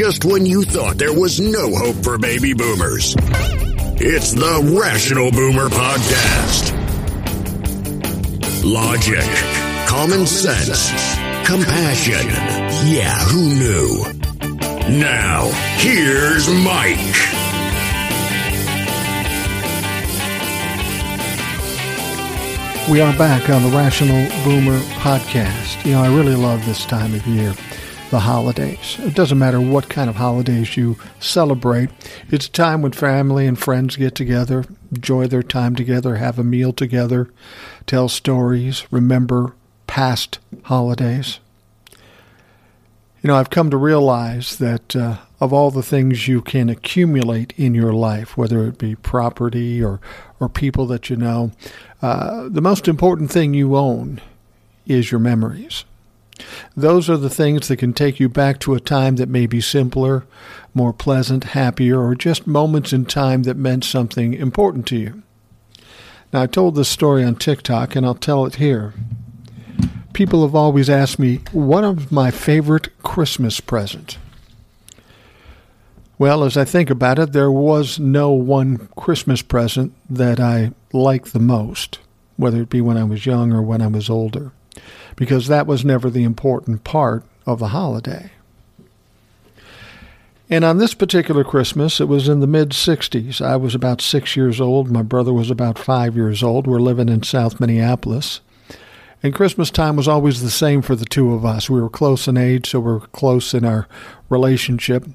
just when you thought there was no hope for baby boomers. It's the Rational Boomer Podcast. Logic, common sense, compassion. Yeah, who knew? Now, here's Mike. We are back on the Rational Boomer podcast. You know, I really love this time of year, the holidays. It doesn't matter what kind of holidays you celebrate, it's a time when family and friends get together, enjoy their time together, have a meal together, tell stories, remember past holidays. You know, I've come to realize that uh, of all the things you can accumulate in your life, whether it be property or, or people that you know, uh, the most important thing you own is your memories. Those are the things that can take you back to a time that may be simpler, more pleasant, happier, or just moments in time that meant something important to you. Now, I told this story on TikTok, and I'll tell it here. People have always asked me, what is my favorite Christmas present? Well, as I think about it, there was no one Christmas present that I liked the most, whether it be when I was young or when I was older, because that was never the important part of the holiday. And on this particular Christmas, it was in the mid 60s. I was about six years old. My brother was about five years old. We're living in South Minneapolis. And Christmas time was always the same for the two of us. We were close in age, so we we're close in our relationship.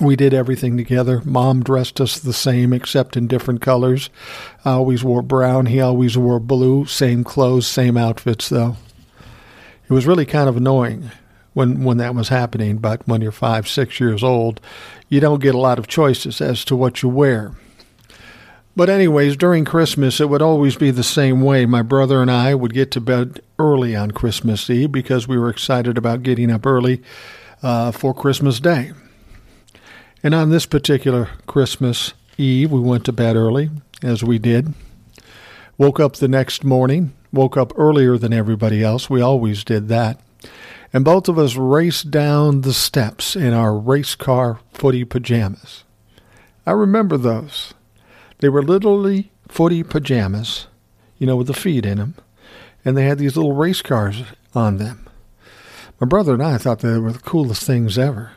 We did everything together. Mom dressed us the same except in different colors. I always wore brown. He always wore blue. Same clothes, same outfits, though. It was really kind of annoying when, when that was happening, but when you're five, six years old, you don't get a lot of choices as to what you wear. But, anyways, during Christmas, it would always be the same way. My brother and I would get to bed early on Christmas Eve because we were excited about getting up early uh, for Christmas Day. And on this particular Christmas Eve, we went to bed early, as we did. Woke up the next morning, woke up earlier than everybody else. We always did that. And both of us raced down the steps in our race car footy pajamas. I remember those. They were literally footy pajamas, you know, with the feet in them. And they had these little race cars on them. My brother and I thought they were the coolest things ever.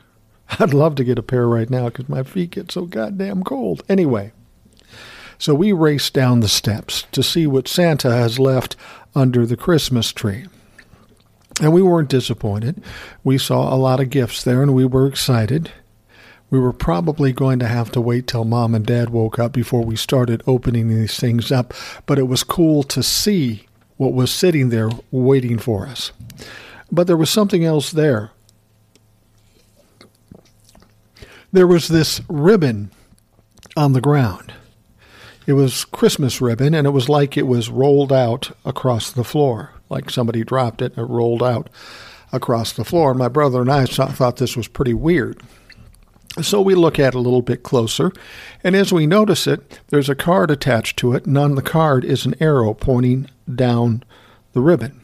I'd love to get a pair right now because my feet get so goddamn cold. Anyway, so we raced down the steps to see what Santa has left under the Christmas tree. And we weren't disappointed. We saw a lot of gifts there and we were excited. We were probably going to have to wait till mom and dad woke up before we started opening these things up, but it was cool to see what was sitting there waiting for us. But there was something else there there was this ribbon on the ground. It was Christmas ribbon, and it was like it was rolled out across the floor, like somebody dropped it and it rolled out across the floor. And my brother and I thought this was pretty weird. So we look at it a little bit closer, and as we notice it, there's a card attached to it, and on the card is an arrow pointing down the ribbon,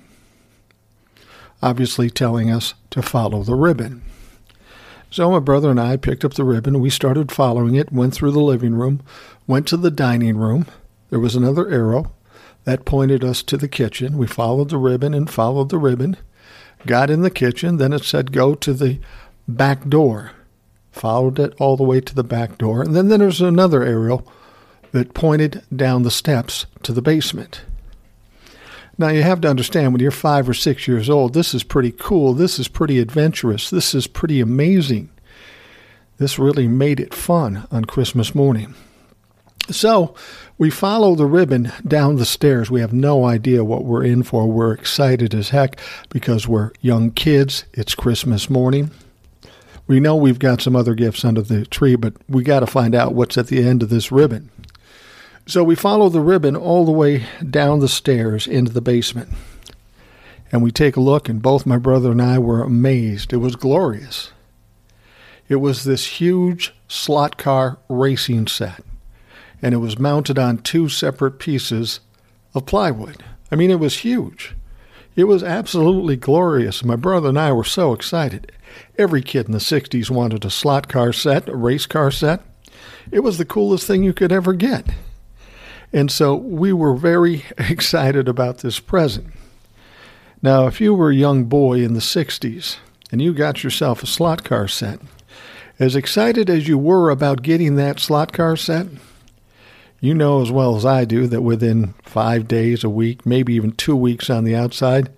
obviously telling us to follow the ribbon. So my brother and I picked up the ribbon. We started following it, went through the living room, went to the dining room. There was another arrow that pointed us to the kitchen. We followed the ribbon and followed the ribbon, got in the kitchen. Then it said go to the back door. Followed it all the way to the back door. And then, then there's another arrow that pointed down the steps to the basement. Now, you have to understand when you're five or six years old, this is pretty cool. This is pretty adventurous. This is pretty amazing. This really made it fun on Christmas morning. So we follow the ribbon down the stairs. We have no idea what we're in for. We're excited as heck because we're young kids. It's Christmas morning. We know we've got some other gifts under the tree, but we got to find out what's at the end of this ribbon. So we follow the ribbon all the way down the stairs into the basement. And we take a look, and both my brother and I were amazed. It was glorious. It was this huge slot car racing set, and it was mounted on two separate pieces of plywood. I mean, it was huge. It was absolutely glorious. My brother and I were so excited. Every kid in the 60s wanted a slot car set, a race car set. It was the coolest thing you could ever get. And so we were very excited about this present. Now, if you were a young boy in the 60s and you got yourself a slot car set, as excited as you were about getting that slot car set, you know as well as I do that within five days, a week, maybe even two weeks on the outside,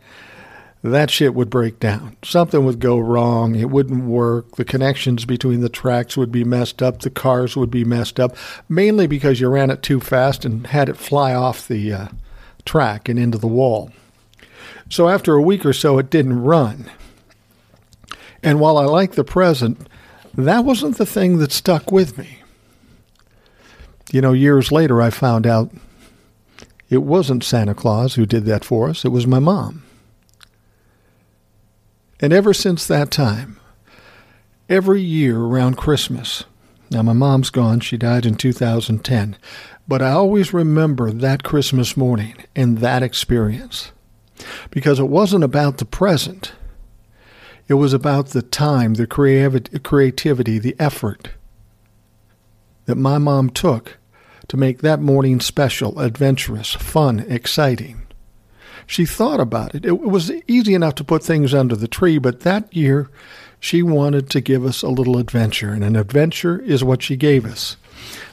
that shit would break down. Something would go wrong. It wouldn't work. The connections between the tracks would be messed up. The cars would be messed up, mainly because you ran it too fast and had it fly off the uh, track and into the wall. So after a week or so, it didn't run. And while I like the present, that wasn't the thing that stuck with me. You know, years later, I found out it wasn't Santa Claus who did that for us, it was my mom. And ever since that time, every year around Christmas, now my mom's gone, she died in 2010, but I always remember that Christmas morning and that experience because it wasn't about the present. It was about the time, the creativity, the effort that my mom took to make that morning special, adventurous, fun, exciting. She thought about it. It was easy enough to put things under the tree, but that year she wanted to give us a little adventure, and an adventure is what she gave us.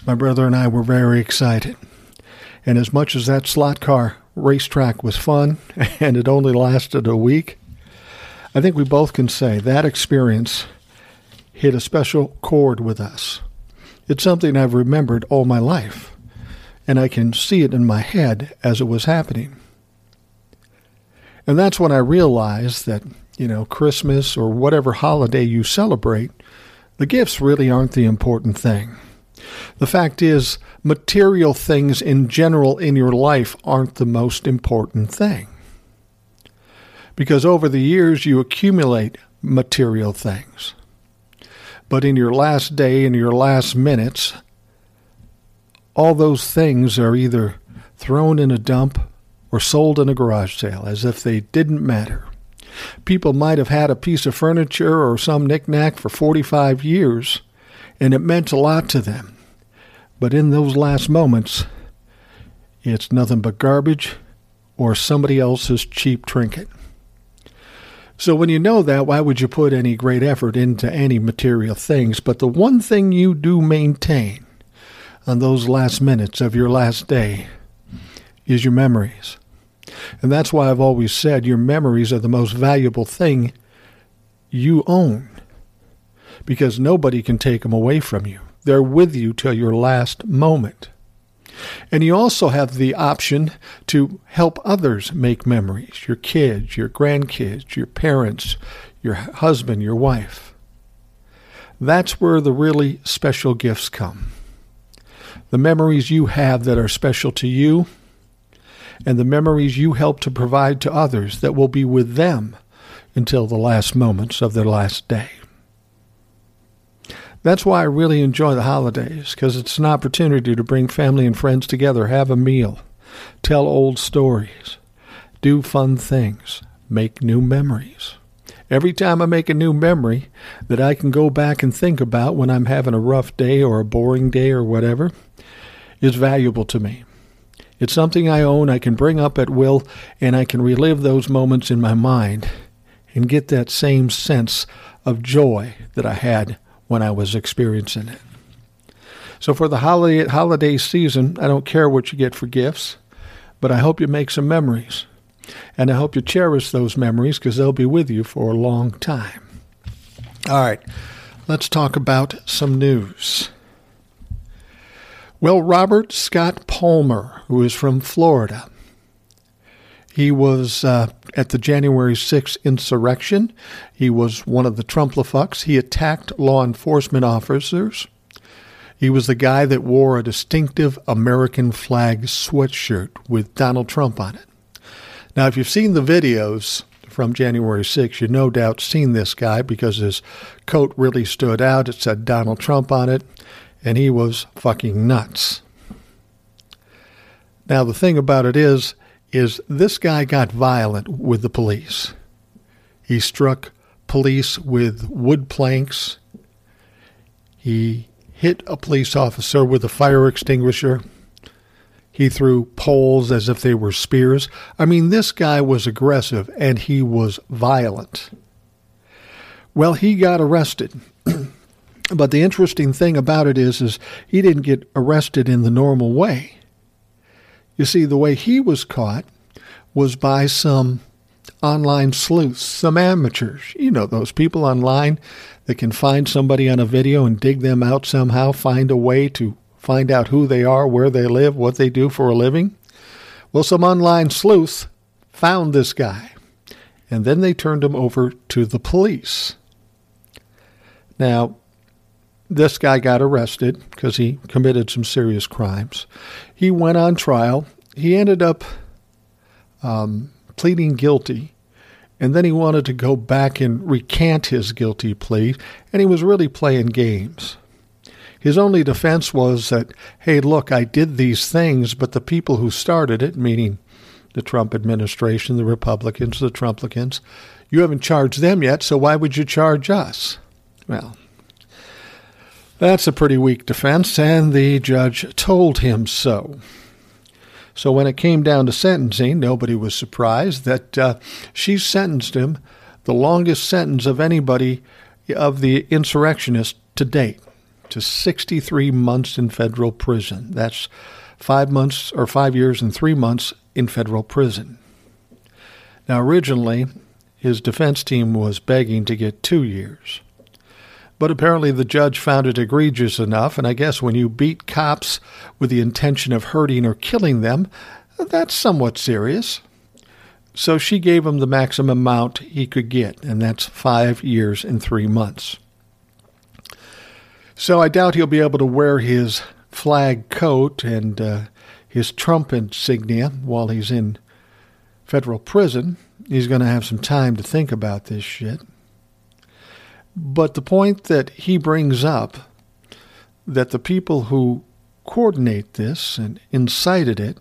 My brother and I were very excited. And as much as that slot car racetrack was fun and it only lasted a week, I think we both can say that experience hit a special chord with us. It's something I've remembered all my life, and I can see it in my head as it was happening. And that's when I realized that, you know, Christmas or whatever holiday you celebrate, the gifts really aren't the important thing. The fact is, material things in general in your life aren't the most important thing. Because over the years, you accumulate material things. But in your last day, in your last minutes, all those things are either thrown in a dump or sold in a garage sale as if they didn't matter. People might have had a piece of furniture or some knickknack for 45 years, and it meant a lot to them. But in those last moments, it's nothing but garbage or somebody else's cheap trinket. So when you know that, why would you put any great effort into any material things? But the one thing you do maintain on those last minutes of your last day is your memories. And that's why I've always said your memories are the most valuable thing you own because nobody can take them away from you. They're with you till your last moment. And you also have the option to help others make memories your kids, your grandkids, your parents, your husband, your wife. That's where the really special gifts come. The memories you have that are special to you and the memories you help to provide to others that will be with them until the last moments of their last day. That's why I really enjoy the holidays, because it's an opportunity to bring family and friends together, have a meal, tell old stories, do fun things, make new memories. Every time I make a new memory that I can go back and think about when I'm having a rough day or a boring day or whatever is valuable to me. It's something I own, I can bring up at will, and I can relive those moments in my mind and get that same sense of joy that I had when I was experiencing it. So for the holiday, holiday season, I don't care what you get for gifts, but I hope you make some memories. And I hope you cherish those memories because they'll be with you for a long time. All right, let's talk about some news. Well, Robert Scott Palmer, who is from Florida, he was uh, at the January 6th insurrection. He was one of the Trumplafucks. He attacked law enforcement officers. He was the guy that wore a distinctive American flag sweatshirt with Donald Trump on it. Now, if you've seen the videos from January 6th, you've no doubt seen this guy because his coat really stood out. It said Donald Trump on it and he was fucking nuts. Now the thing about it is is this guy got violent with the police. He struck police with wood planks. He hit a police officer with a fire extinguisher. He threw poles as if they were spears. I mean, this guy was aggressive and he was violent. Well, he got arrested. but the interesting thing about it is, is he didn't get arrested in the normal way. You see, the way he was caught was by some online sleuths, some amateurs. You know, those people online that can find somebody on a video and dig them out somehow, find a way to find out who they are, where they live, what they do for a living. Well, some online sleuths found this guy, and then they turned him over to the police. Now, this guy got arrested because he committed some serious crimes. He went on trial. He ended up um, pleading guilty, and then he wanted to go back and recant his guilty plea, and he was really playing games. His only defense was that, hey, look, I did these things, but the people who started it, meaning the Trump administration, the Republicans, the Trumplicans, you haven't charged them yet, so why would you charge us? Well, that's a pretty weak defense, and the judge told him so. So when it came down to sentencing, nobody was surprised that uh, she sentenced him the longest sentence of anybody of the insurrectionists to date to 63 months in federal prison. That's five months or five years and three months in federal prison. Now, originally, his defense team was begging to get two years. But apparently the judge found it egregious enough, and I guess when you beat cops with the intention of hurting or killing them, that's somewhat serious. So she gave him the maximum amount he could get, and that's five years and three months. So I doubt he'll be able to wear his flag coat and uh, his Trump insignia while he's in federal prison. He's going to have some time to think about this shit. But the point that he brings up that the people who coordinate this and incited it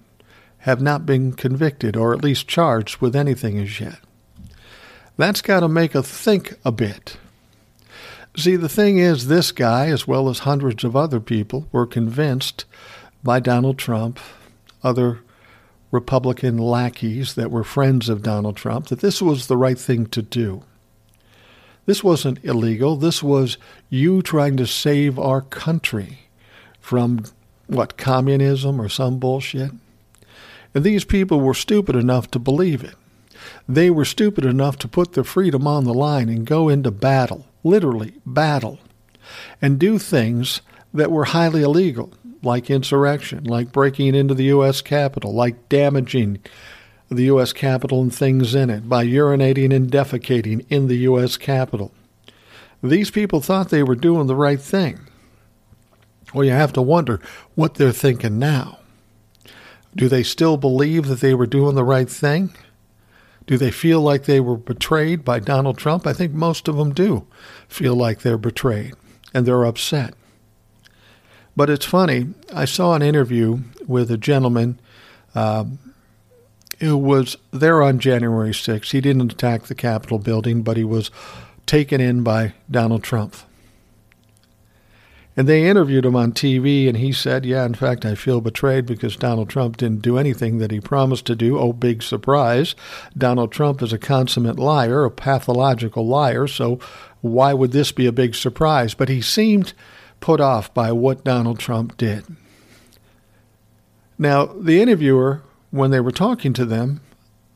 have not been convicted or at least charged with anything as yet. That's got to make us think a bit. See, the thing is, this guy, as well as hundreds of other people, were convinced by Donald Trump, other Republican lackeys that were friends of Donald Trump, that this was the right thing to do. This wasn't illegal. This was you trying to save our country from what, communism or some bullshit? And these people were stupid enough to believe it. They were stupid enough to put their freedom on the line and go into battle, literally battle, and do things that were highly illegal, like insurrection, like breaking into the U.S. Capitol, like damaging the U.S. Capitol and things in it by urinating and defecating in the U.S. Capitol. These people thought they were doing the right thing. Well, you have to wonder what they're thinking now. Do they still believe that they were doing the right thing? Do they feel like they were betrayed by Donald Trump? I think most of them do feel like they're betrayed and they're upset. But it's funny, I saw an interview with a gentleman. Um, who was there on January 6th. He didn't attack the Capitol building, but he was taken in by Donald Trump. And they interviewed him on TV, and he said, Yeah, in fact, I feel betrayed because Donald Trump didn't do anything that he promised to do. Oh, big surprise. Donald Trump is a consummate liar, a pathological liar, so why would this be a big surprise? But he seemed put off by what Donald Trump did. Now, the interviewer when they were talking to them,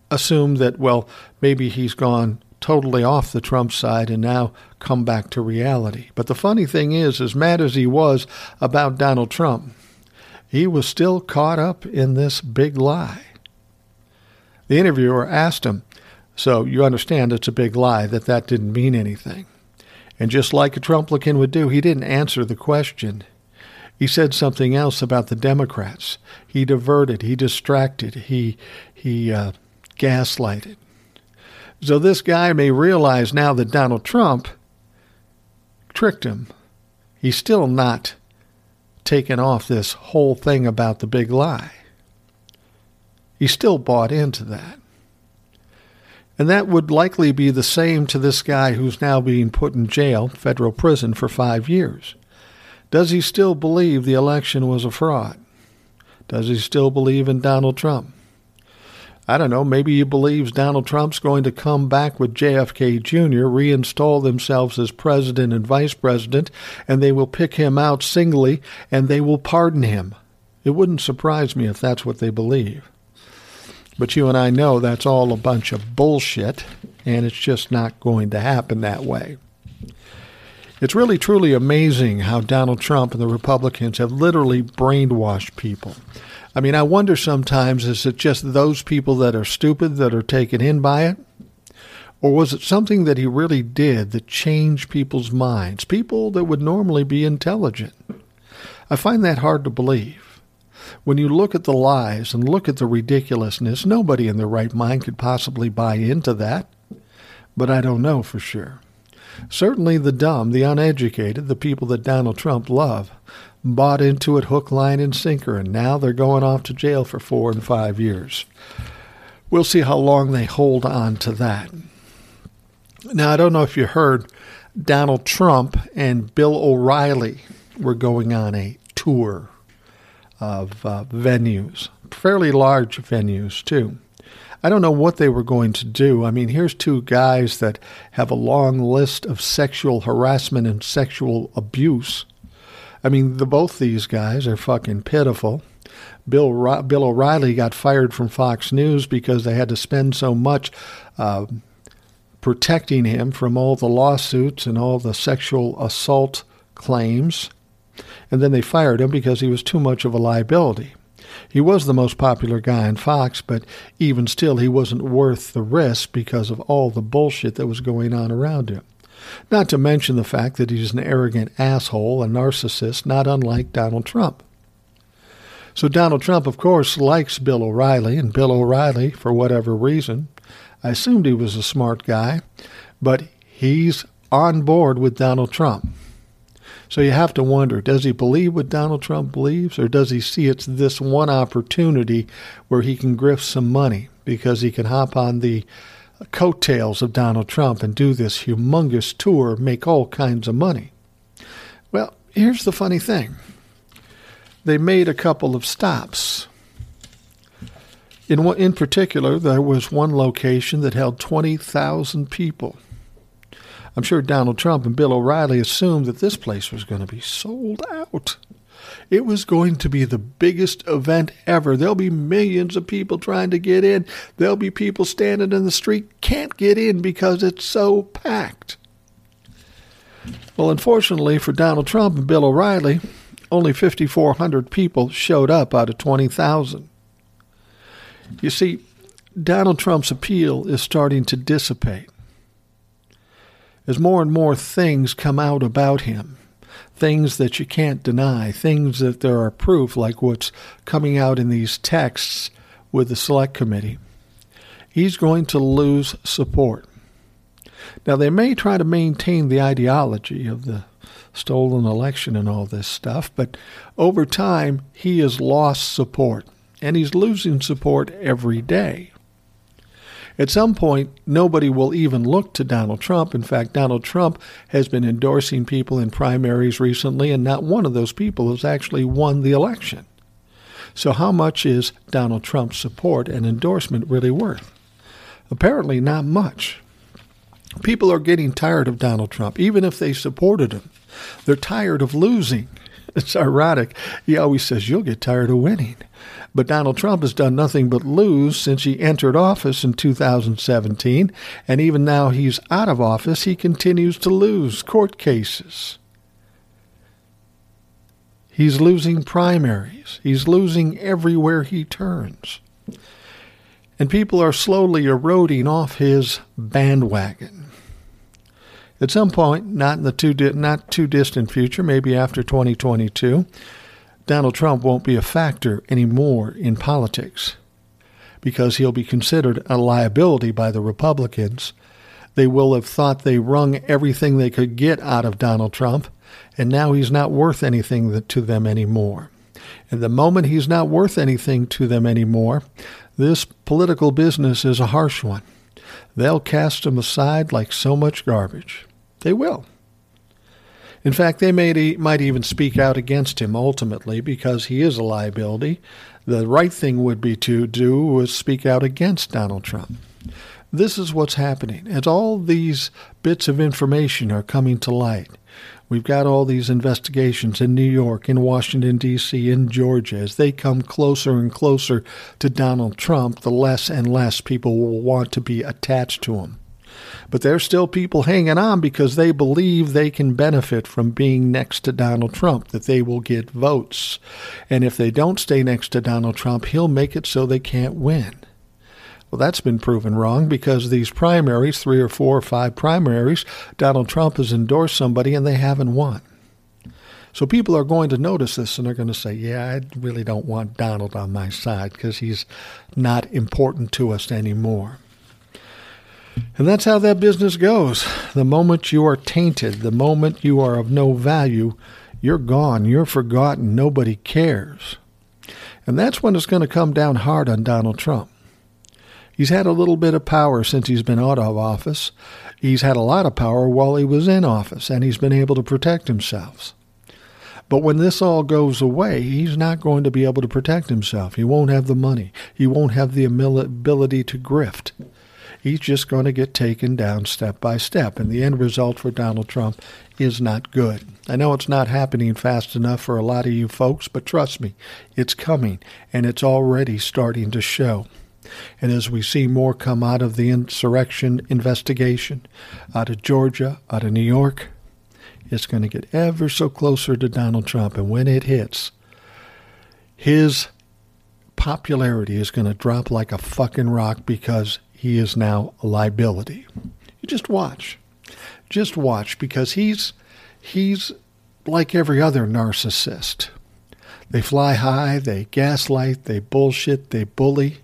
assumed that, well, maybe he's gone totally off the Trump side and now come back to reality. But the funny thing is, as mad as he was about Donald Trump, he was still caught up in this big lie. The interviewer asked him, So you understand it's a big lie that that didn't mean anything. And just like a Trumplican would do, he didn't answer the question. He said something else about the Democrats. He diverted, he distracted, he he uh, gaslighted. So this guy may realize now that Donald Trump tricked him. He's still not taken off this whole thing about the big lie. He still bought into that. And that would likely be the same to this guy who's now being put in jail, federal prison, for five years. Does he still believe the election was a fraud? Does he still believe in Donald Trump? I don't know, maybe he believes Donald Trump's going to come back with JFK Jr., reinstall themselves as president and vice president, and they will pick him out singly and they will pardon him. It wouldn't surprise me if that's what they believe. But you and I know that's all a bunch of bullshit, and it's just not going to happen that way. It's really truly amazing how Donald Trump and the Republicans have literally brainwashed people. I mean, I wonder sometimes is it just those people that are stupid that are taken in by it? Or was it something that he really did that changed people's minds, people that would normally be intelligent? I find that hard to believe. When you look at the lies and look at the ridiculousness, nobody in their right mind could possibly buy into that. But I don't know for sure. Certainly the dumb, the uneducated, the people that Donald Trump love, bought into it hook, line, and sinker, and now they're going off to jail for four and five years. We'll see how long they hold on to that. Now, I don't know if you heard, Donald Trump and Bill O'Reilly were going on a tour of uh, venues, fairly large venues, too. I don't know what they were going to do. I mean, here's two guys that have a long list of sexual harassment and sexual abuse I mean, the, both these guys are fucking pitiful. Bill Bill O'Reilly got fired from Fox News because they had to spend so much uh, protecting him from all the lawsuits and all the sexual assault claims. And then they fired him because he was too much of a liability. He was the most popular guy in Fox, but even still, he wasn't worth the risk because of all the bullshit that was going on around him. Not to mention the fact that he's an arrogant asshole, a narcissist, not unlike Donald Trump. So Donald Trump, of course, likes Bill O'Reilly, and Bill O'Reilly, for whatever reason, I assumed he was a smart guy, but he's on board with Donald Trump. So you have to wonder does he believe what Donald Trump believes, or does he see it's this one opportunity where he can grift some money because he can hop on the coattails of Donald Trump and do this humongous tour, make all kinds of money. Well, here's the funny thing they made a couple of stops. In, in particular, there was one location that held 20,000 people. I'm sure Donald Trump and Bill O'Reilly assumed that this place was going to be sold out. It was going to be the biggest event ever. There'll be millions of people trying to get in. There'll be people standing in the street, can't get in because it's so packed. Well, unfortunately for Donald Trump and Bill O'Reilly, only 5,400 people showed up out of 20,000. You see, Donald Trump's appeal is starting to dissipate. As more and more things come out about him, things that you can't deny, things that there are proof, like what's coming out in these texts with the Select Committee, he's going to lose support. Now, they may try to maintain the ideology of the stolen election and all this stuff, but over time, he has lost support, and he's losing support every day. At some point, nobody will even look to Donald Trump. In fact, Donald Trump has been endorsing people in primaries recently, and not one of those people has actually won the election. So, how much is Donald Trump's support and endorsement really worth? Apparently, not much. People are getting tired of Donald Trump, even if they supported him. They're tired of losing. It's ironic. He always says, You'll get tired of winning. But Donald Trump has done nothing but lose since he entered office in 2017. And even now he's out of office, he continues to lose court cases. He's losing primaries. He's losing everywhere he turns. And people are slowly eroding off his bandwagon. At some point, not in the too di- not too distant future, maybe after 2022, Donald Trump won't be a factor anymore in politics because he'll be considered a liability by the Republicans. They will have thought they wrung everything they could get out of Donald Trump, and now he's not worth anything to them anymore. And the moment he's not worth anything to them anymore, this political business is a harsh one. They'll cast him aside like so much garbage. They will. In fact, they may, might even speak out against him ultimately because he is a liability. The right thing would be to do was speak out against Donald Trump. This is what's happening. As all these bits of information are coming to light, we've got all these investigations in New York, in Washington, D.C., in Georgia. As they come closer and closer to Donald Trump, the less and less people will want to be attached to him. But there's still people hanging on because they believe they can benefit from being next to Donald Trump, that they will get votes. And if they don't stay next to Donald Trump, he'll make it so they can't win. Well, that's been proven wrong because these primaries, three or four or five primaries, Donald Trump has endorsed somebody and they haven't won. So people are going to notice this and they're going to say, yeah, I really don't want Donald on my side because he's not important to us anymore. And that's how that business goes. The moment you are tainted, the moment you are of no value, you're gone, you're forgotten, nobody cares. And that's when it's going to come down hard on Donald Trump. He's had a little bit of power since he's been out of office. He's had a lot of power while he was in office, and he's been able to protect himself. But when this all goes away, he's not going to be able to protect himself. He won't have the money. He won't have the ability to grift. He's just going to get taken down step by step. And the end result for Donald Trump is not good. I know it's not happening fast enough for a lot of you folks, but trust me, it's coming, and it's already starting to show. And as we see more come out of the insurrection investigation, out of Georgia, out of New York, it's going to get ever so closer to Donald Trump. And when it hits, his popularity is going to drop like a fucking rock because he is now a liability. You just watch. Just watch because he's he's like every other narcissist. They fly high, they gaslight, they bullshit, they bully,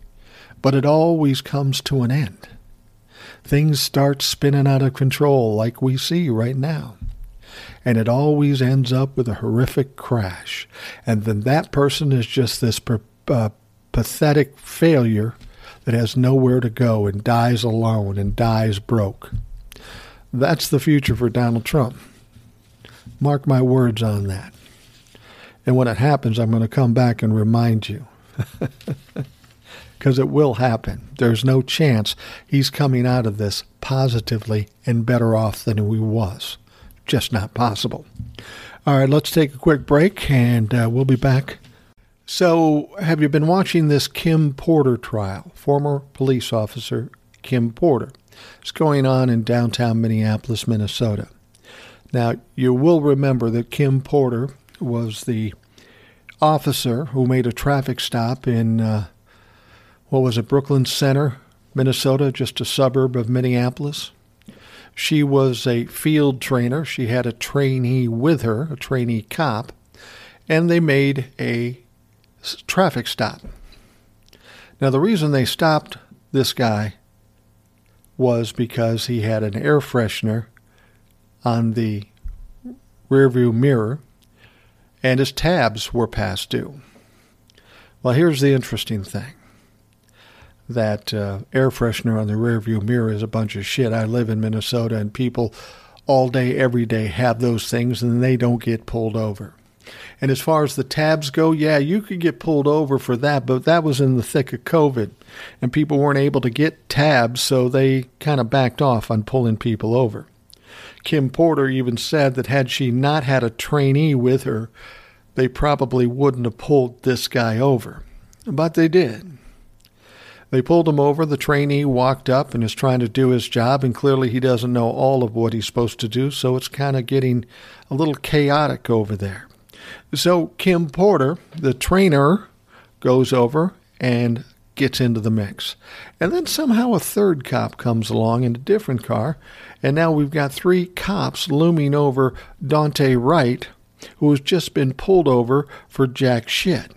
but it always comes to an end. Things start spinning out of control like we see right now. And it always ends up with a horrific crash. And then that person is just this uh, pathetic failure that has nowhere to go and dies alone and dies broke. That's the future for Donald Trump. Mark my words on that. And when it happens, I'm going to come back and remind you. Because it will happen. There's no chance he's coming out of this positively and better off than he was. Just not possible. All right, let's take a quick break and uh, we'll be back so, have you been watching this Kim Potter trial? Former police officer Kim Potter. It's going on in downtown Minneapolis, Minnesota. Now, you will remember that Kim Potter was the officer who made a traffic stop in, uh, what was it, Brooklyn Center, Minnesota, just a suburb of Minneapolis. She was a field trainer. She had a trainee with her, a trainee cop, and they made a traffic stop. Now, the reason they stopped this guy was because he had an air freshener on the rearview mirror and his tabs were past due. Well, here's the interesting thing that uh, air freshener on the rearview mirror is a bunch of shit. I live in Minnesota and people all day, every day have those things and they don't get pulled over. And as far as the tabs go, yeah, you could get pulled over for that, but that was in the thick of COVID, and people weren't able to get tabs, so they kind of backed off on pulling people over. Kim Potter even said that had she not had a trainee with her, they probably wouldn't have pulled this guy over. But they did. They pulled him over. The trainee walked up and is trying to do his job, and clearly he doesn't know all of what he's supposed to do, so it's kind of getting a little chaotic over there. So Kim Potter, the trainer, goes over and gets into the mix. And then somehow a third cop comes along in a different car, and now we've got three cops looming over Daunte Wright, who has just been pulled over for jack shit.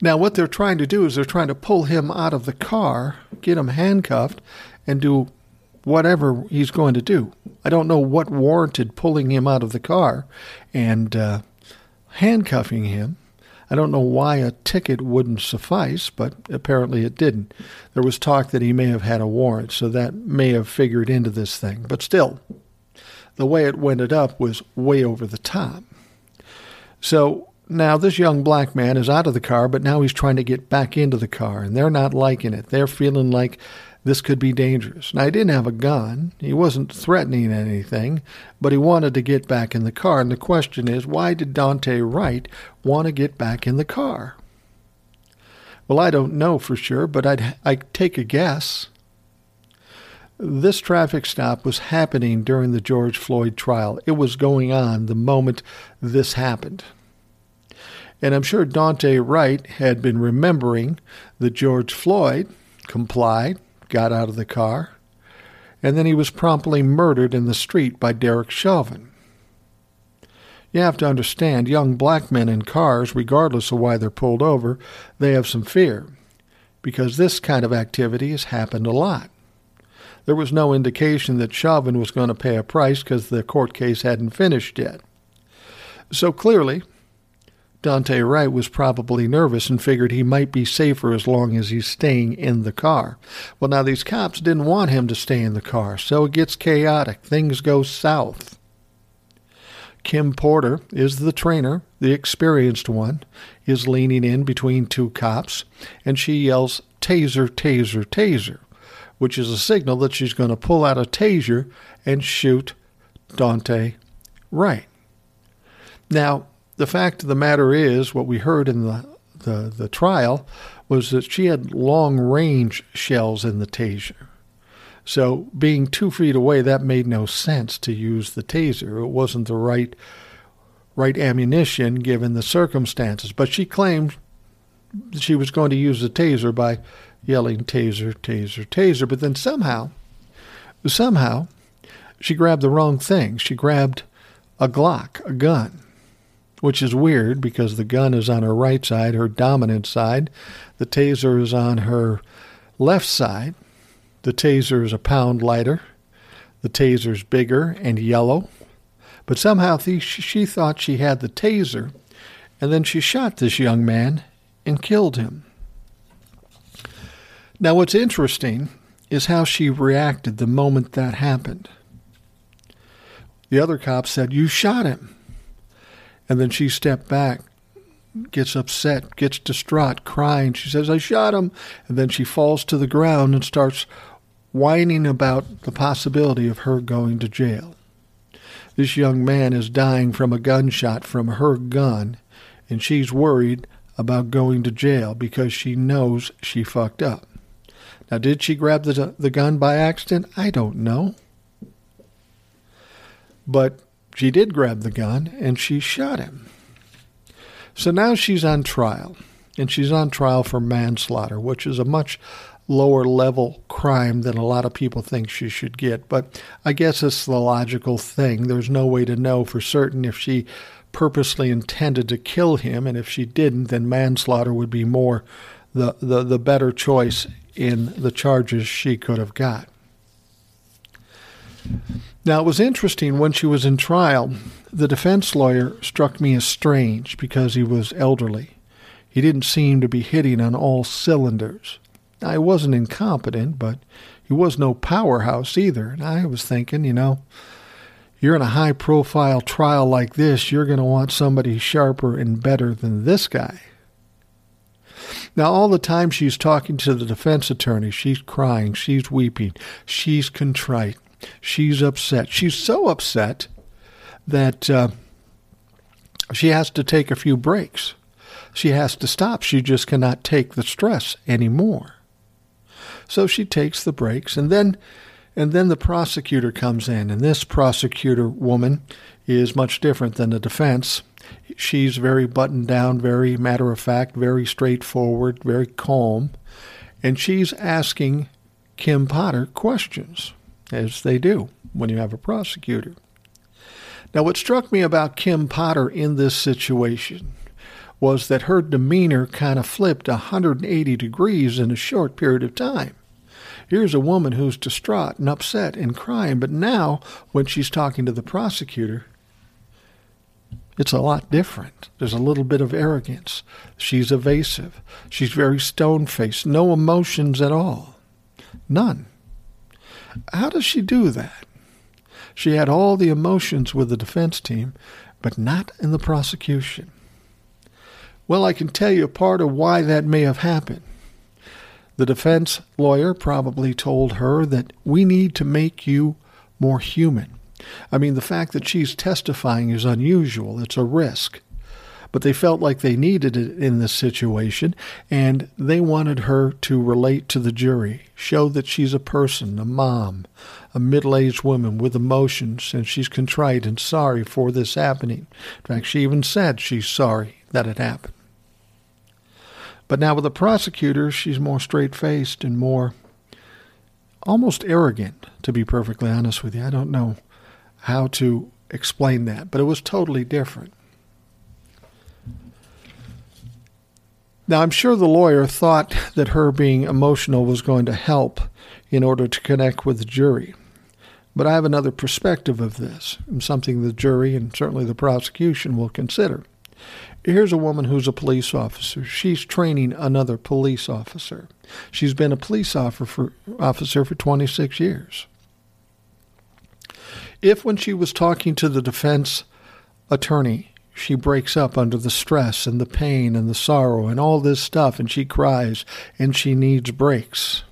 Now, what they're trying to do is they're trying to pull him out of the car, get him handcuffed, and do whatever he's going to do. I don't know what warranted pulling him out of the car and uh, handcuffing him. I don't know why a ticket wouldn't suffice, but apparently it didn't. There was talk that he may have had a warrant, so that may have figured into this thing. But still, the way it went up was way over the top. So now this young black man is out of the car, but now he's trying to get back into the car, and they're not liking it. They're feeling like this could be dangerous. Now, he didn't have a gun. He wasn't threatening anything, but he wanted to get back in the car. And the question is, why did Daunte Wright want to get back in the car? Well, I don't know for sure, but I'd, I'd take a guess. This traffic stop was happening during the George Floyd trial. It was going on the moment this happened. And I'm sure Daunte Wright had been remembering that George Floyd complied, got out of the car, and then he was promptly murdered in the street by Derek Chauvin. You have to understand, young black men in cars, regardless of why they're pulled over, they have some fear, because this kind of activity has happened a lot. There was no indication that Chauvin was going to pay a price because the court case hadn't finished yet. So clearly, Daunte Wright was probably nervous and figured he might be safer as long as he's staying in the car. Well, now these cops didn't want him to stay in the car, so it gets chaotic. Things go south. Kim Potter is the trainer, the experienced one, is leaning in between two cops, and she yells, Taser, taser, taser, which is a signal that she's going to pull out a taser and shoot Daunte Wright. Now, the fact of the matter is, what we heard in the, the, the trial was that she had long range shells in the taser. So, being two feet away, that made no sense to use the taser. It wasn't the right right ammunition given the circumstances. But she claimed she was going to use the taser by yelling taser, taser, taser. But then somehow, somehow, she grabbed the wrong thing. She grabbed a Glock, a gun which is weird because the gun is on her right side, her dominant side. The taser is on her left side. The taser is a pound lighter. The taser's bigger and yellow. But somehow she thought she had the taser, and then she shot this young man and killed him. Now, what's interesting is how she reacted the moment that happened. The other cop said, You shot him. And then she stepped back, gets upset, gets distraught, crying. She says, I shot him. And then she falls to the ground and starts whining about the possibility of her going to jail. This young man is dying from a gunshot from her gun, and she's worried about going to jail because she knows she fucked up. Now, did she grab the, the gun by accident? I don't know. But she did grab the gun and she shot him. So now she's on trial, and she's on trial for manslaughter, which is a much lower level crime than a lot of people think she should get. But I guess it's the logical thing. There's no way to know for certain if she purposely intended to kill him, and if she didn't, then manslaughter would be more the, the, the better choice in the charges she could have got. Now, it was interesting when she was in trial, the defense lawyer struck me as strange because he was elderly. He didn't seem to be hitting on all cylinders. I wasn't incompetent, but he was no powerhouse either. And I was thinking, you know, you're in a high profile trial like this, you're going to want somebody sharper and better than this guy. Now, all the time she's talking to the defense attorney, she's crying, she's weeping, she's contrite. She's upset. She's so upset that uh, she has to take a few breaks. She has to stop. She just cannot take the stress anymore. So she takes the breaks, and then, and then the prosecutor comes in, and this prosecutor woman is much different than the defense. She's very buttoned down, very matter of fact, very straightforward, very calm, and she's asking Kim Potter questions as they do when you have a prosecutor. Now, what struck me about Kim Potter in this situation was that her demeanor kind of flipped 180 degrees in a short period of time. Here's a woman who's distraught and upset and crying, but now, when she's talking to the prosecutor, it's a lot different. There's a little bit of arrogance. She's evasive. She's very stone faced, no emotions at all. None. How does she do that? She had all the emotions with the defense team, but not in the prosecution. Well, I can tell you part of why that may have happened. The defense lawyer probably told her that we need to make you more human. I mean, the fact that she's testifying is unusual, it's a risk. But they felt like they needed it in this situation, and they wanted her to relate to the jury, show that she's a person, a mom, a middle aged woman with emotions, and she's contrite and sorry for this happening. In fact, she even said she's sorry that it happened. But now with the prosecutor, she's more straight faced and more almost arrogant, to be perfectly honest with you. I don't know how to explain that, but it was totally different. Now, I'm sure the lawyer thought that her being emotional was going to help in order to connect with the jury. But I have another perspective of this, and something the jury and certainly the prosecution will consider. Here's a woman who's a police officer. She's training another police officer. She's been a police officer officer for 26 years. If, when she was talking to the defense attorney, she breaks up under the stress and the pain and the sorrow and all this stuff, and she cries and she needs breaks,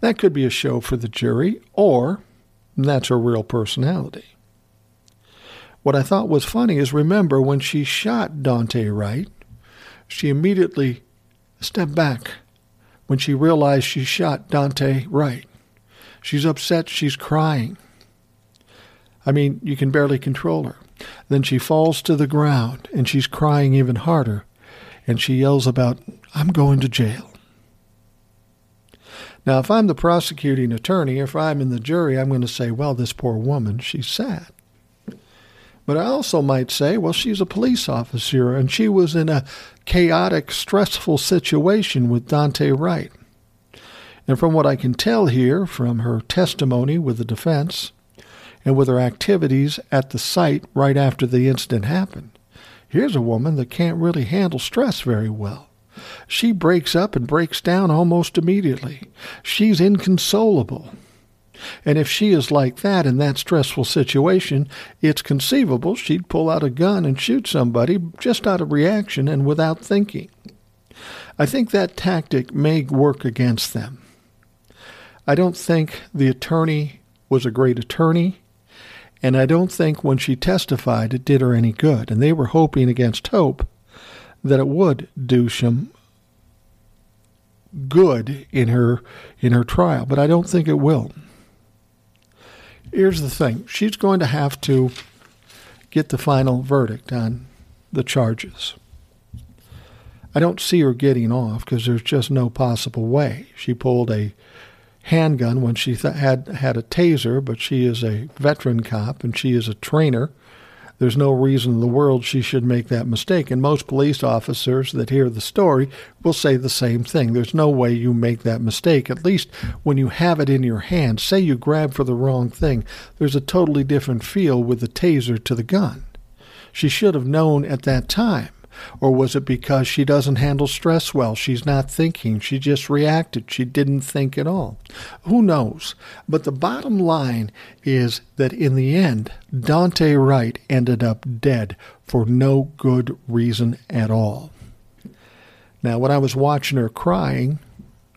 that could be a show for the jury, or that's her real personality. What I thought was funny is remember when she shot Daunte Wright, she immediately stepped back when she realized she shot Daunte Wright. She's upset, she's crying. I mean, you can barely control her. Then she falls to the ground and she's crying even harder and she yells about, I'm going to jail. Now, if I'm the prosecuting attorney, if I'm in the jury, I'm going to say, well, this poor woman, she's sad. But I also might say, well, she's a police officer and she was in a chaotic, stressful situation with Daunte Wright. And from what I can tell here from her testimony with the defense, and with her activities at the site right after the incident happened. Here's a woman that can't really handle stress very well. She breaks up and breaks down almost immediately. She's inconsolable. And if she is like that in that stressful situation, it's conceivable she'd pull out a gun and shoot somebody just out of reaction and without thinking. I think that tactic may work against them. I don't think the attorney was a great attorney. And I don't think when she testified it did her any good. And they were hoping against hope that it would do some good in her in her trial, but I don't think it will. Here's the thing. She's going to have to get the final verdict on the charges. I don't see her getting off because there's just no possible way. She pulled a handgun when she th- had had a taser, but she is a veteran cop and she is a trainer. There's no reason in the world she should make that mistake. And most police officers that hear the story will say the same thing. There's no way you make that mistake. At least when you have it in your hand, say you grab for the wrong thing, there's a totally different feel with the taser to the gun. She should have known at that time or was it because she doesn't handle stress well? She's not thinking. She just reacted. She didn't think at all. Who knows? But the bottom line is that in the end, Daunte Wright ended up dead for no good reason at all. Now, when I was watching her crying,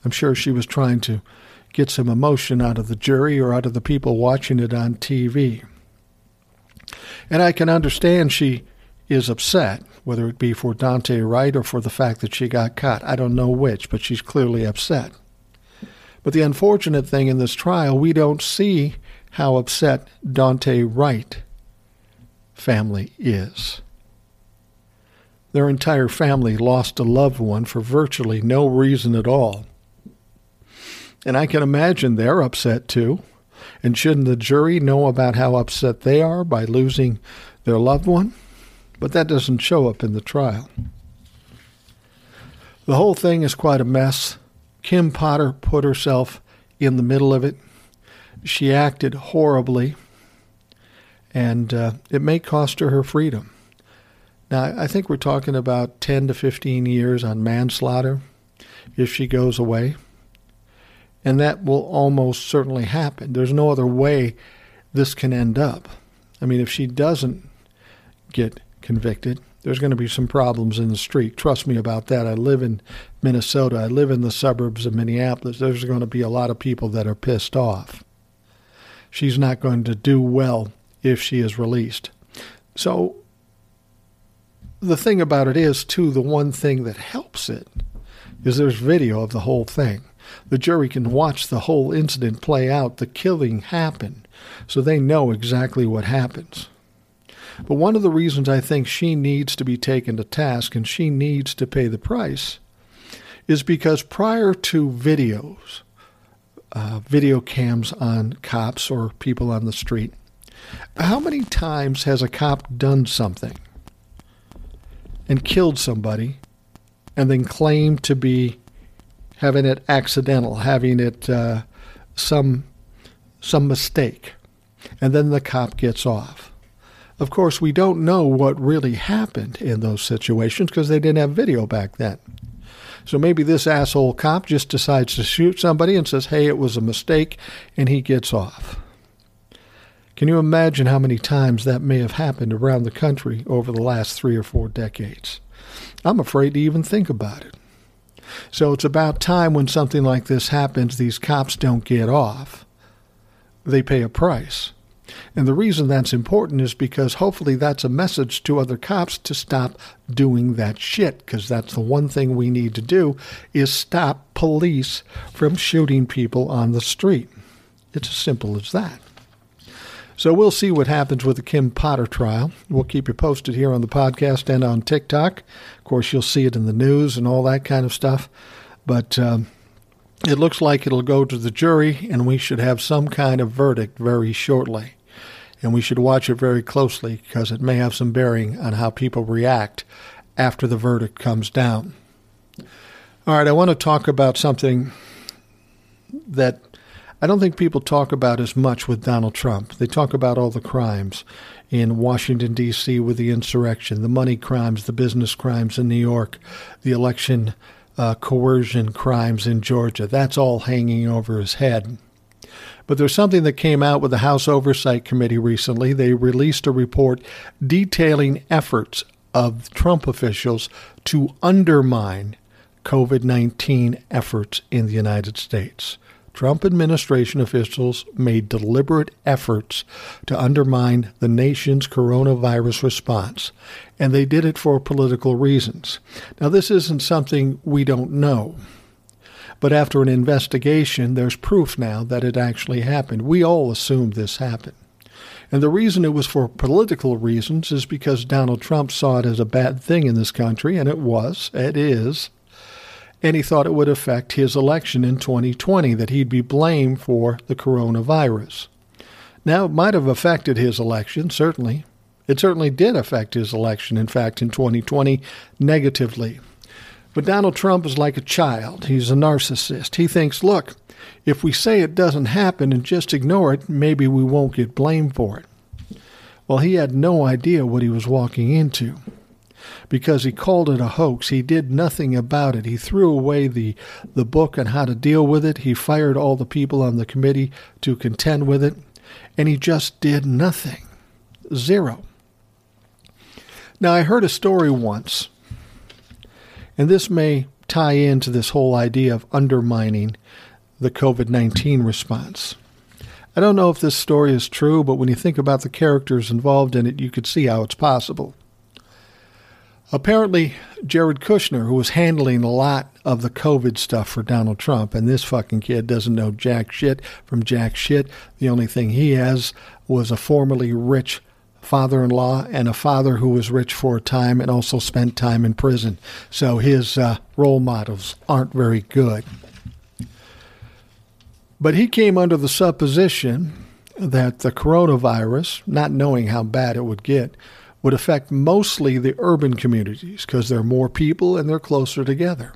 I'm sure she was trying to get some emotion out of the jury or out of the people watching it on TV. And I can understand she is upset, whether it be for Daunte Wright or for the fact that she got caught. I don't know which, but she's clearly upset. But the unfortunate thing in this trial, we don't see how upset Daunte Wright family is. Their entire family lost a loved one for virtually no reason at all. And I can imagine they're upset too. And shouldn't the jury know about how upset they are by losing their loved one? But that doesn't show up in the trial. The whole thing is quite a mess. Kim Potter put herself in the middle of it. She acted horribly, and uh, it may cost her her freedom. Now, I think we're talking about 10 to 15 years on manslaughter if she goes away. And that will almost certainly happen. There's no other way this can end up. I mean, if she doesn't get convicted, there's going to be some problems in the street. Trust me about that. I live in Minnesota. I live in the suburbs of Minneapolis. There's going to be a lot of people that are pissed off. She's not going to do well if she is released. So, the thing about it is, too, the one thing that helps it is there's video of the whole thing. The jury can watch the whole incident play out, the killing happen, so they know exactly what happens. But one of the reasons I think she needs to be taken to task and she needs to pay the price is because prior to videos, uh, video cams on cops or people on the street, how many times has a cop done something and killed somebody and then claimed to be having it accidental, having it uh, some some mistake, and then the cop gets off. Of course, we don't know what really happened in those situations because they didn't have video back then. So maybe this asshole cop just decides to shoot somebody and says, hey, it was a mistake, and he gets off. Can you imagine how many times that may have happened around the country over the last three or four decades? I'm afraid to even think about it. So it's about time when something like this happens, these cops don't get off. They pay a price. And the reason that's important is because hopefully that's a message to other cops to stop doing that shit because that's the one thing we need to do is stop police from shooting people on the street. It's as simple as that. So we'll see what happens with the Kim Potter trial. We'll keep you posted here on the podcast and on TikTok. Of course, you'll see it in the news and all that kind of stuff. But um, it looks like it'll go to the jury, and we should have some kind of verdict very shortly. And we should watch it very closely because it may have some bearing on how people react after the verdict comes down. All right, I want to talk about something that I don't think people talk about as much with Donald Trump. They talk about all the crimes in Washington, D.C., with the insurrection, the money crimes, the business crimes in New York, the election uh, coercion crimes in Georgia. That's all hanging over his head. But there's something that came out with the House Oversight Committee recently. They released a report detailing efforts of Trump officials to undermine COVID 19 efforts in the United States. Trump administration officials made deliberate efforts to undermine the nation's coronavirus response, and they did it for political reasons. Now, this isn't something we don't know. But after an investigation, there's proof now that it actually happened. We all assumed this happened. And the reason it was for political reasons is because Donald Trump saw it as a bad thing in this country, and it was, it is and he thought it would affect his election in 2020, that he'd be blamed for the coronavirus. Now, it might have affected his election, certainly. It certainly did affect his election, in fact, in 2020, negatively. But Donald Trump is like a child. He's a narcissist. He thinks, look, if we say it doesn't happen and just ignore it, maybe we won't get blamed for it. Well, he had no idea what he was walking into because he called it a hoax. He did nothing about it. He threw away the, the book on how to deal with it. He fired all the people on the committee to contend with it, and he just did nothing. Zero. Now, I heard a story once, and this may tie into this whole idea of undermining the COVID 19 response. I don't know if this story is true, but when you think about the characters involved in it, you could see how it's possible. Apparently, Jared Kushner, who was handling a lot of the COVID stuff for Donald Trump, and this fucking kid doesn't know jack shit from jack shit. The only thing he has was a formerly rich father in law and a father who was rich for a time and also spent time in prison. So his uh, role models aren't very good. But he came under the supposition that the coronavirus, not knowing how bad it would get, would affect mostly the urban communities because there are more people and they're closer together.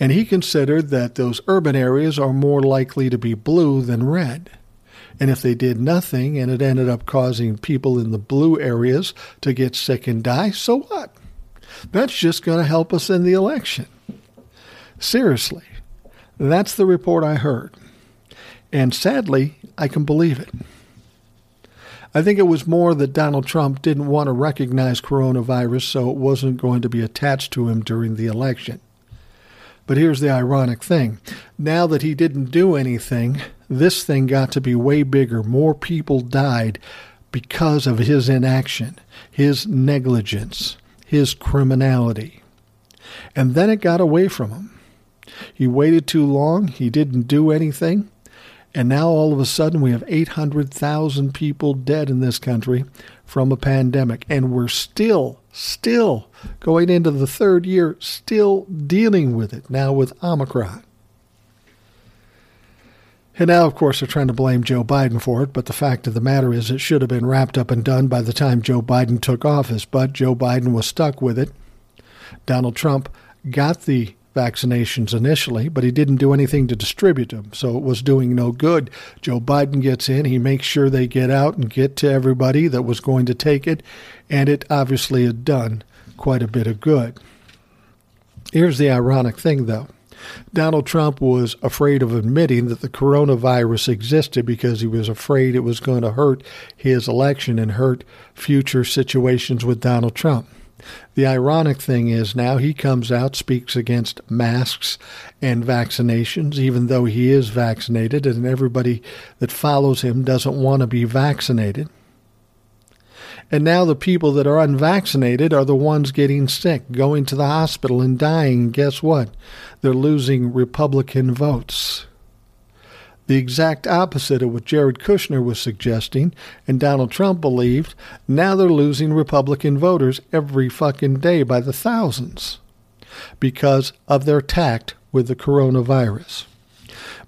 And he considered that those urban areas are more likely to be blue than red. And if they did nothing and it ended up causing people in the blue areas to get sick and die, so what? That's just going to help us in the election. Seriously, that's the report I heard. And sadly, I can believe it. I think it was more that Donald Trump didn't want to recognize coronavirus, so it wasn't going to be attached to him during the election. But here's the ironic thing now that he didn't do anything, this thing got to be way bigger. More people died because of his inaction, his negligence, his criminality. And then it got away from him. He waited too long, he didn't do anything, and now all of a sudden we have 800,000 people dead in this country from a pandemic. And we're still, still going into the third year, still dealing with it now with Omicron. And now, of course, they're trying to blame Joe Biden for it, but the fact of the matter is it should have been wrapped up and done by the time Joe Biden took office, but Joe Biden was stuck with it. Donald Trump got the vaccinations initially, but he didn't do anything to distribute them, so it was doing no good. Joe Biden gets in, he makes sure they get out and get to everybody that was going to take it, and it obviously had done quite a bit of good. Here's the ironic thing, though. Donald Trump was afraid of admitting that the coronavirus existed because he was afraid it was going to hurt his election and hurt future situations with Donald Trump. The ironic thing is now he comes out, speaks against masks and vaccinations, even though he is vaccinated, and everybody that follows him doesn't want to be vaccinated. And now the people that are unvaccinated are the ones getting sick, going to the hospital and dying. Guess what? They're losing Republican votes the exact opposite of what Jared Kushner was suggesting and Donald Trump believed. Now they're losing Republican voters every fucking day by the thousands because of their tact with the coronavirus.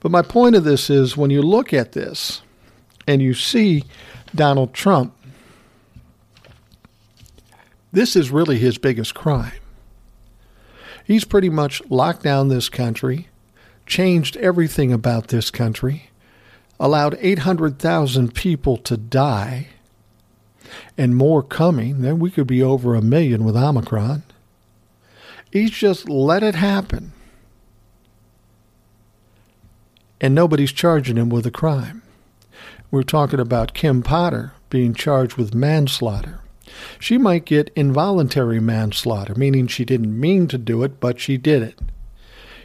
But my point of this is when you look at this and you see Donald Trump, this is really his biggest crime. He's pretty much locked down this country changed everything about this country, allowed 800,000 people to die, and more coming, then we could be over a million with Omicron. He's just let it happen. And nobody's charging him with a crime. We're talking about Kim Potter being charged with manslaughter. She might get involuntary manslaughter, meaning she didn't mean to do it, but she did it.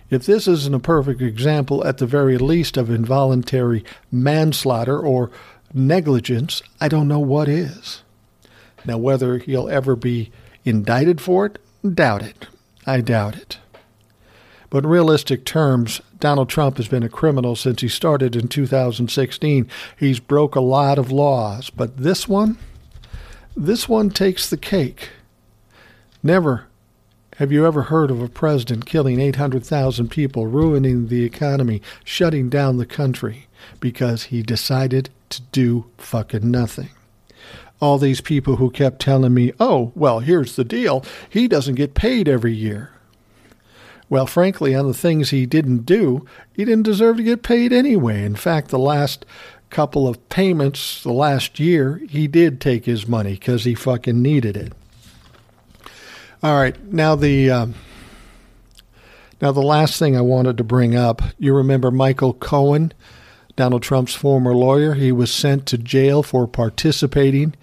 If this isn't a perfect example, at the very least, of involuntary manslaughter or negligence, I don't know what is. Now, whether he'll ever be indicted for it, doubt it. I doubt it. But in realistic terms, Donald Trump has been a criminal since he started in 2016. He's broke a lot of laws, but this one, this one takes the cake. Never have you ever heard of a president killing 800,000 people, ruining the economy, shutting down the country because he decided to do fucking nothing? All these people who kept telling me, oh, well, here's the deal he doesn't get paid every year. Well, frankly, on the things he didn't do, he didn't deserve to get paid anyway. In fact, the last couple of payments, the last year, he did take his money because he fucking needed it. All right, now the um, now the last thing I wanted to bring up. You remember Michael Cohen, Donald Trump's former lawyer. He was sent to jail for participating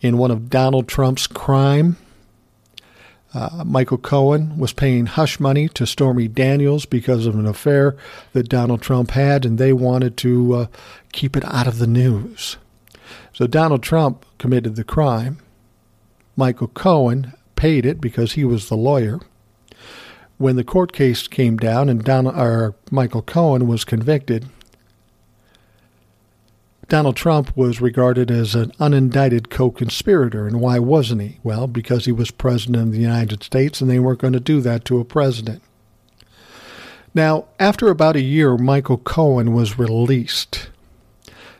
in one of Donald Trump's crime. Uh, Michael Cohen was paying hush money to Stormy Daniels because of an affair that Donald Trump had, and they wanted to uh, keep it out of the news. So Donald Trump committed the crime. Michael Cohen paid it because he was the lawyer. When the court case came down and Donald, Michael Cohen was convicted, Donald Trump was regarded as an unindicted co conspirator. And why wasn't he? Well, because he was president of the United States and they weren't going to do that to a president. Now, after about a year, Michael Cohen was released.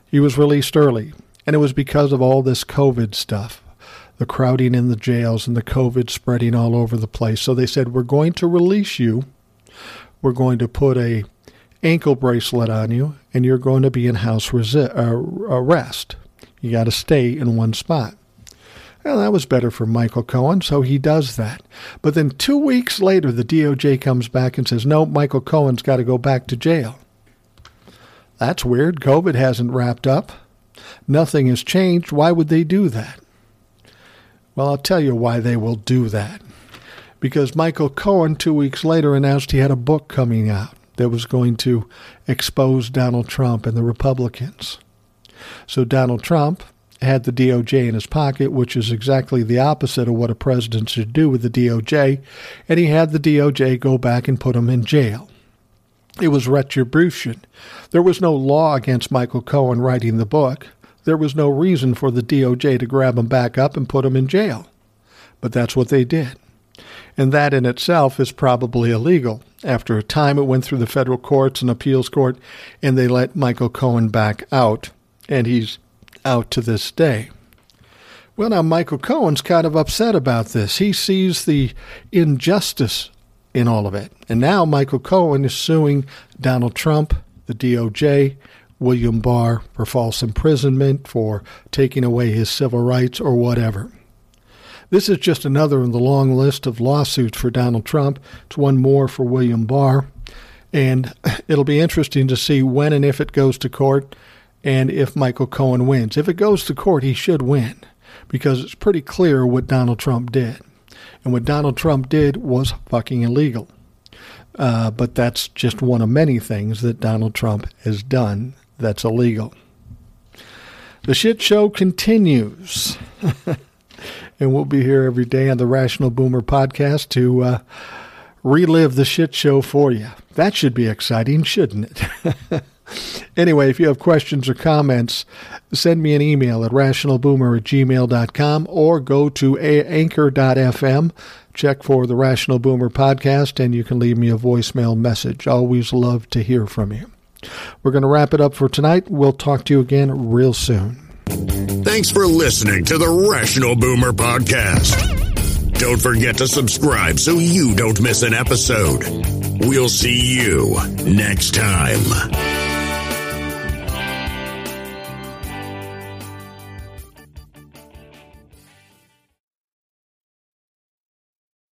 He was released early, and it was because of all this COVID stuff the crowding in the jails and the COVID spreading all over the place. So they said, We're going to release you. We're going to put a ankle bracelet on you, and you're going to be in house resi- uh, arrest. You got to stay in one spot. Well, that was better for Michael Cohen, so he does that. But then two weeks later, the DOJ comes back and says, no, Michael Cohen's got to go back to jail. That's weird. COVID hasn't wrapped up. Nothing has changed. Why would they do that? Well, I'll tell you why they will do that. Because Michael Cohen, two weeks later, announced he had a book coming out that was going to expose Donald Trump and the Republicans. So Donald Trump had the DOJ in his pocket, which is exactly the opposite of what a president should do with the DOJ, and he had the DOJ go back and put him in jail. It was retribution. There was no law against Michael Cohen writing the book. There was no reason for the DOJ to grab him back up and put him in jail. But that's what they did. And that in itself is probably illegal. After a time, it went through the federal courts and appeals court, and they let Michael Cohen back out. And he's out to this day. Well, now Michael Cohen's kind of upset about this. He sees the injustice in all of it. And now Michael Cohen is suing Donald Trump, the DOJ, William Barr for false imprisonment, for taking away his civil rights, or whatever. This is just another in the long list of lawsuits for Donald Trump. It's one more for William Barr. And it'll be interesting to see when and if it goes to court and if Michael Cohen wins. If it goes to court, he should win because it's pretty clear what Donald Trump did. And what Donald Trump did was fucking illegal. Uh, but that's just one of many things that Donald Trump has done that's illegal. The shit show continues. and we'll be here every day on the Rational Boomer podcast to uh, relive the shit show for you. That should be exciting, shouldn't it? Anyway, if you have questions or comments, send me an email at rationalboomer at gmail.com or go to anchor.fm. Check for the Rational Boomer podcast, and you can leave me a voicemail message. Always love to hear from you. We're going to wrap it up for tonight. We'll talk to you again real soon. Thanks for listening to the Rational Boomer podcast. Don't forget to subscribe so you don't miss an episode. We'll see you next time.